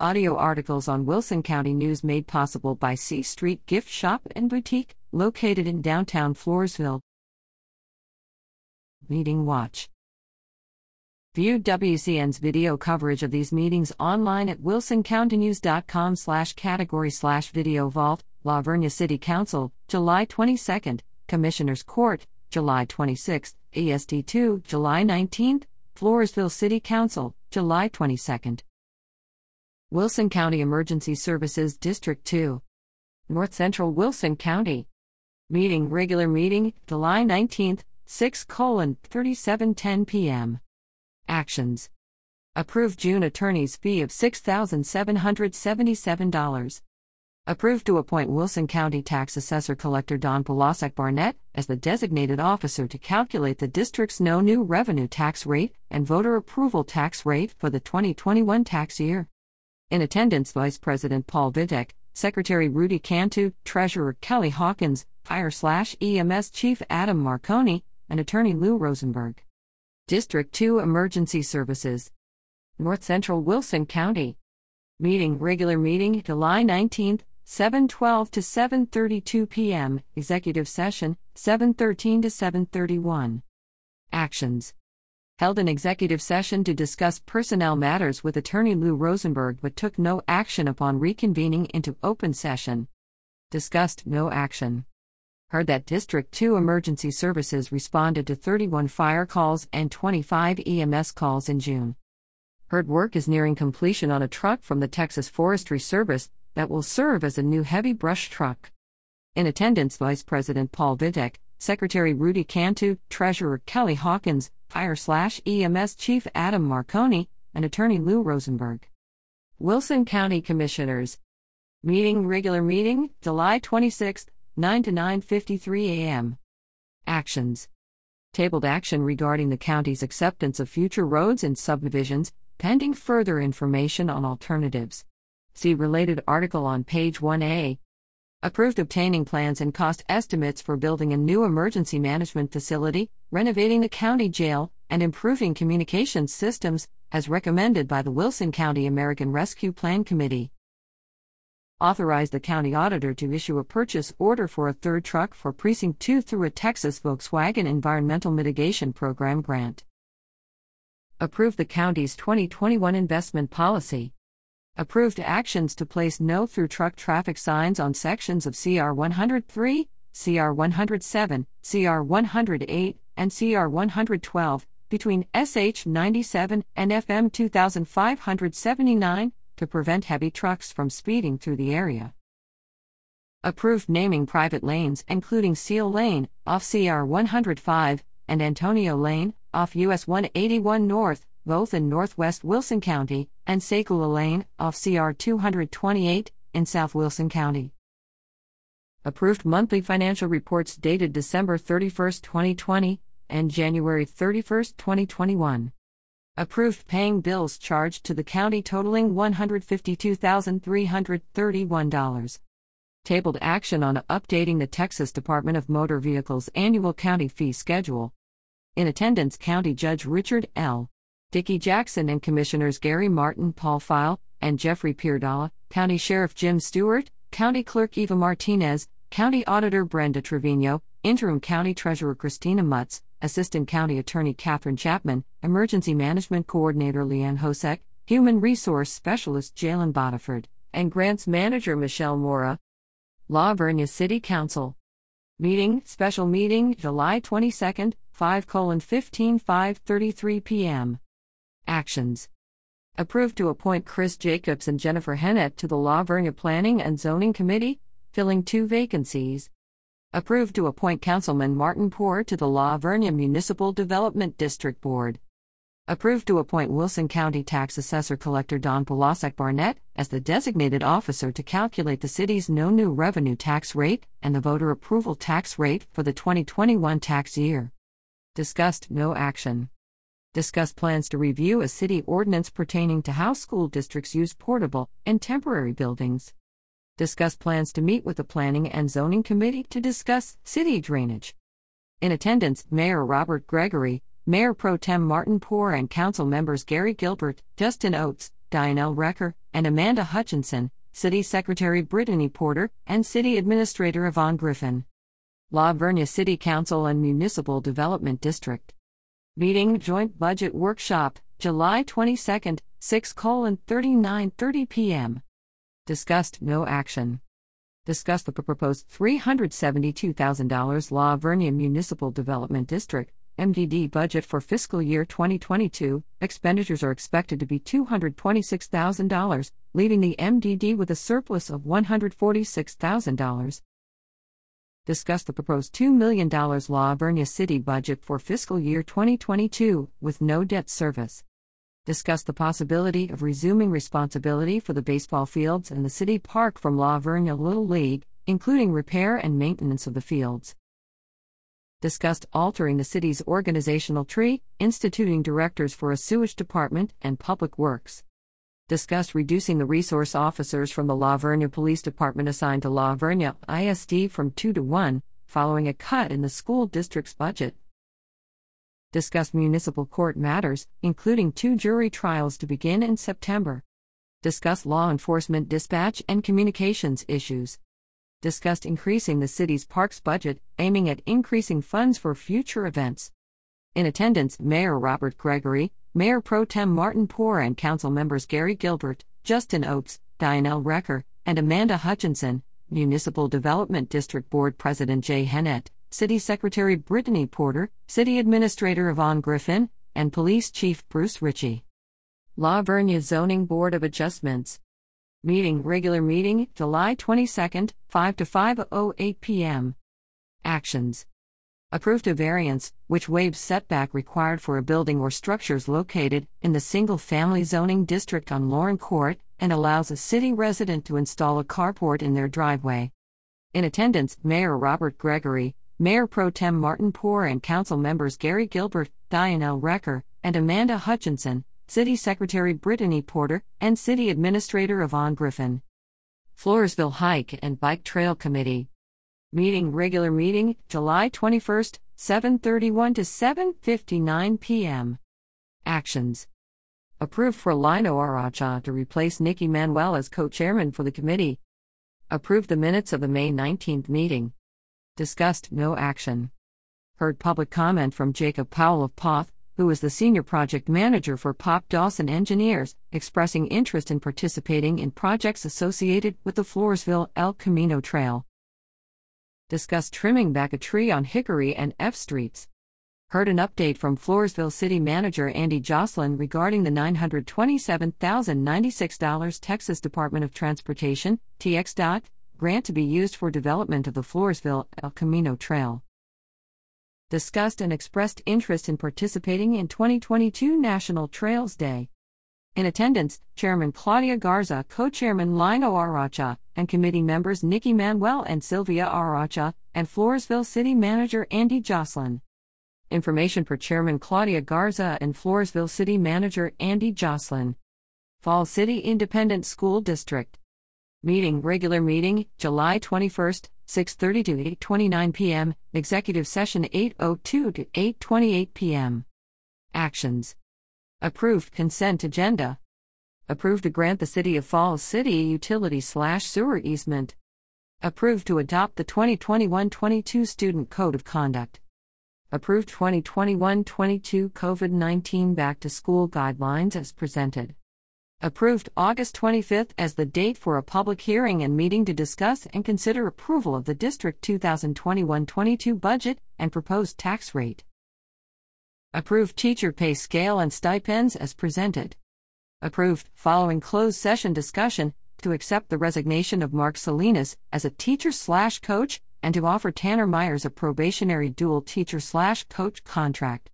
Audio articles on Wilson County News made possible by C Street Gift Shop and Boutique, located in downtown Floresville. Meeting Watch. View WCN's video coverage of these meetings online at wilsoncountynews.com slash category slash video vault, La Vernia City Council, July 22nd, Commissioners Court, July 26th, ESD 2, July 19th, Floresville City Council, July 22nd. Wilson County Emergency Services District 2. North Central Wilson County. Meeting regular meeting July 19th 6 colon 3710 p.m. Actions. Approved June attorney's fee of $6,777. Approved to appoint Wilson County Tax Assessor Collector Don Polasek Barnett as the designated officer to calculate the district's no new revenue tax rate and voter approval tax rate for the 2021 tax year. In attendance, Vice President Paul Vitek, Secretary Rudy Cantu, Treasurer Kelly Hawkins, Fire Slash EMS Chief Adam Marconi, and Attorney Lou Rosenberg. District 2 Emergency Services. North Central Wilson County. Meeting regular meeting July 19th, 7:12 to 7:32 p.m. Executive session 7:13 to 7:31. Actions held an executive session to discuss personnel matters with attorney Lou Rosenberg but took no action upon reconvening into open session. Discussed no action. Heard that District 2 emergency services responded to 31 fire calls and 25 EMS calls in June. Heard work is nearing completion on a truck from the Texas Forestry Service that will serve as a new heavy brush truck. In attendance, Vice President Paul Vitek, Secretary Rudy Cantu, Treasurer Kelly Hawkins, Fire slash EMS Chief Adam Marconi, and Attorney Lou Rosenberg. Wilson County Commissioners. Meeting regular meeting, July 26, 9 to 9:53 a.m. Actions. Tabled action regarding the county's acceptance of future roads and subdivisions, pending further information on alternatives. See related article on page 1A. Approved obtaining plans and cost estimates for building a new emergency management facility, renovating the county jail, and improving communications systems, as recommended by the Wilson County American Rescue Plan Committee. Authorized the county auditor to issue a purchase order for a third truck for Precinct 2 through a Texas Volkswagen Environmental Mitigation Program grant. Approved the county's 2021 investment policy. Approved actions to place no through truck traffic signs on sections of CR 103, CR 107, CR 108, and CR 112 between SH 97 and FM 2579 to prevent heavy trucks from speeding through the area. Approved naming private lanes, including Seal Lane, off CR 105, and Antonio Lane, off US 181 North, both in northwest Wilson County, and Sekula Lane, off CR 228, in South Wilson County. Approved monthly financial reports dated December 31, 2020, and January 31, 2021. Approved paying bills charged to the county totaling $152,331. Tabled action on updating the Texas Department of Motor Vehicles annual county fee schedule. In attendance, County Judge Richard L. Dickey Jackson and Commissioners Gary Martin, Paul Pfeil, and Jeffrey Pierdala, County Sheriff Jim Stewart, County Clerk Eva Martinez, County Auditor Brenda Trevino, Interim County Treasurer Christina Mutz, Assistant County Attorney Catherine Chapman, Emergency Management Coordinator Leanne Hosek, Human Resource Specialist Jalen Bodiford, and Grants Manager Michelle Mora. La Vernia City Council. Meeting, special meeting, July 22nd, 5 15 5:33 p.m. Actions. Approved to appoint Chris Jacobs and Jennifer Hennett to the La Vernia Planning and Zoning Committee, filling two vacancies. Approved to appoint Councilman Martin Poor to the La Vernia Municipal Development District Board. Approved to appoint Wilson County Tax Assessor Collector Don Polasek Barnett as the designated officer to calculate the city's no new revenue tax rate and the voter approval tax rate for the 2021 tax year. Discussed no action discuss plans to review a city ordinance pertaining to how school districts use portable and temporary buildings. Discuss plans to meet with the Planning and Zoning Committee to discuss city drainage. In attendance, Mayor Robert Gregory, Mayor Pro Tem Martin Poor, and Council members Gary Gilbert, Justin Oates, Dianelle Recker, and Amanda Hutchinson, City Secretary Brittany Porter, and City Administrator Yvonne Griffin. La Vernia City Council and Municipal Development District. Meeting Joint Budget Workshop, July 22, 6 39:30 p.m. Discussed no action. Discussed the proposed $372,000 La Vernia Municipal Development District MDD budget for fiscal year 2022, expenditures are expected to be $226,000, leaving the MDD with a surplus of $146,000. Discuss the proposed $2 million La Vernia City budget for fiscal year 2022, with no debt service. Discuss the possibility of resuming responsibility for the baseball fields and the city park from La Vernia Little League, including repair and maintenance of the fields discussed altering the city's organizational tree, instituting directors for a sewage department and public works. Discussed reducing the resource officers from the La Vernia Police Department assigned to La Vernia ISD from 2 to 1, following a cut in the school district's budget. Discussed municipal court matters, including two jury trials to begin in September. Discuss law enforcement dispatch and communications issues discussed increasing the city's parks budget, aiming at increasing funds for future events. In attendance, Mayor Robert Gregory, Mayor Pro Tem Martin Poor, and Council members Gary Gilbert, Justin Oates, Dianelle Recker, and Amanda Hutchinson, Municipal Development District Board President Jay Hennett, City Secretary Brittany Porter, City Administrator Yvonne Griffin, and Police Chief Bruce Ritchie. La Vernia Zoning Board of Adjustments Meeting regular meeting July 22nd 5 to 5:08 p.m. Actions Approved a variance which waives setback required for a building or structures located in the single family zoning district on Lauren Court and allows a city resident to install a carport in their driveway. In attendance, Mayor Robert Gregory, Mayor Pro Tem Martin Poor and council members Gary Gilbert, Dianelle Recker, and Amanda Hutchinson, City Secretary Brittany Porter, and City Administrator Yvonne Griffin. Floresville Hike and Bike Trail Committee. Meeting regular meeting, July 21st, 7:31 to 7:59 p.m. Actions. Approved for Lino Aracha to replace Nikki Manuel as co-chairman for the committee. Approved the minutes of the May 19th meeting. Discussed no action. Heard public comment from Jacob Powell of Poth, who is the senior project manager for Pape-Dawson Engineers, expressing interest in participating in projects associated with the Floresville El Camino Trail. Discussed trimming back a tree on Hickory and F Streets. Heard an update from Floresville City Manager Andy Jocelyn regarding the $927,096 Texas Department of Transportation TxDOT grant to be used for development of the Floresville El Camino Trail discussed and expressed interest in participating in 2022 National Trails Day. In attendance, Chairman Claudia Garza, Co-Chairman Lino Aracha, and committee members Nikki Manuel and Sylvia Aracha, and Floresville City Manager Andy Jocelyn. Information for Chairman Claudia Garza and Floresville City Manager Andy Jocelyn. Falls City Independent School District. Meeting regular meeting, July 21st, 6:30 to 8:29 p.m. Executive session 8:02 to 8:28 p.m. Actions. Approved consent agenda. Approved to grant the City of Falls City a utility slash sewer easement. Approved to adopt the 2021-22 Student Code of Conduct. Approved 2021-22 COVID-19 Back to School Guidelines as presented approved August 25th as the date for a public hearing and meeting to discuss and consider approval of the District 2021 22 budget and proposed tax rate. Approved teacher pay scale and stipends as presented. Approved, following closed session discussion, to accept the resignation of Mark Salinas as a teacher slash coach and to offer Tanner Myers a probationary dual teacher slash coach contract.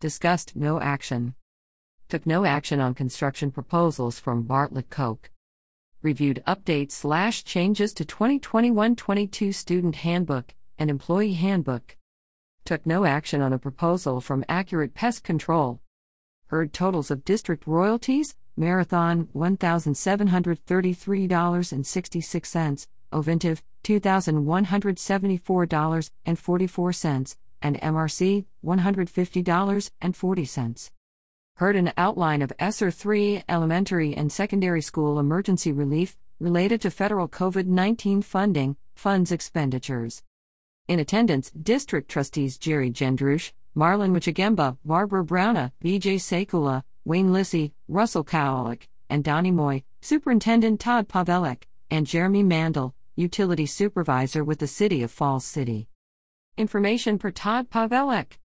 Discussed no action took no action on construction proposals from Bartlett Cocke. Reviewed updates slash changes to 2021-22 Student Handbook and Employee Handbook. Took no action on a proposal from Accurate Pest Control. Heard totals of district royalties, Marathon $1,733.66, Ovintiv $2,174.44, and MRC $150.40. heard an outline of ESSER 3 elementary and secondary school emergency relief related to federal COVID 19 funding, funds expenditures. In attendance, District Trustees Jerry Gendrush, Marlon Michigemba, Barbara Browna, B.J. Sekula, Wayne Lissy, Russell Kowalik, and Donnie Moy, Superintendent Todd Pavelek, and Jeremy Mandel, Utility Supervisor with the City of Falls City. Information per Todd Pavelek.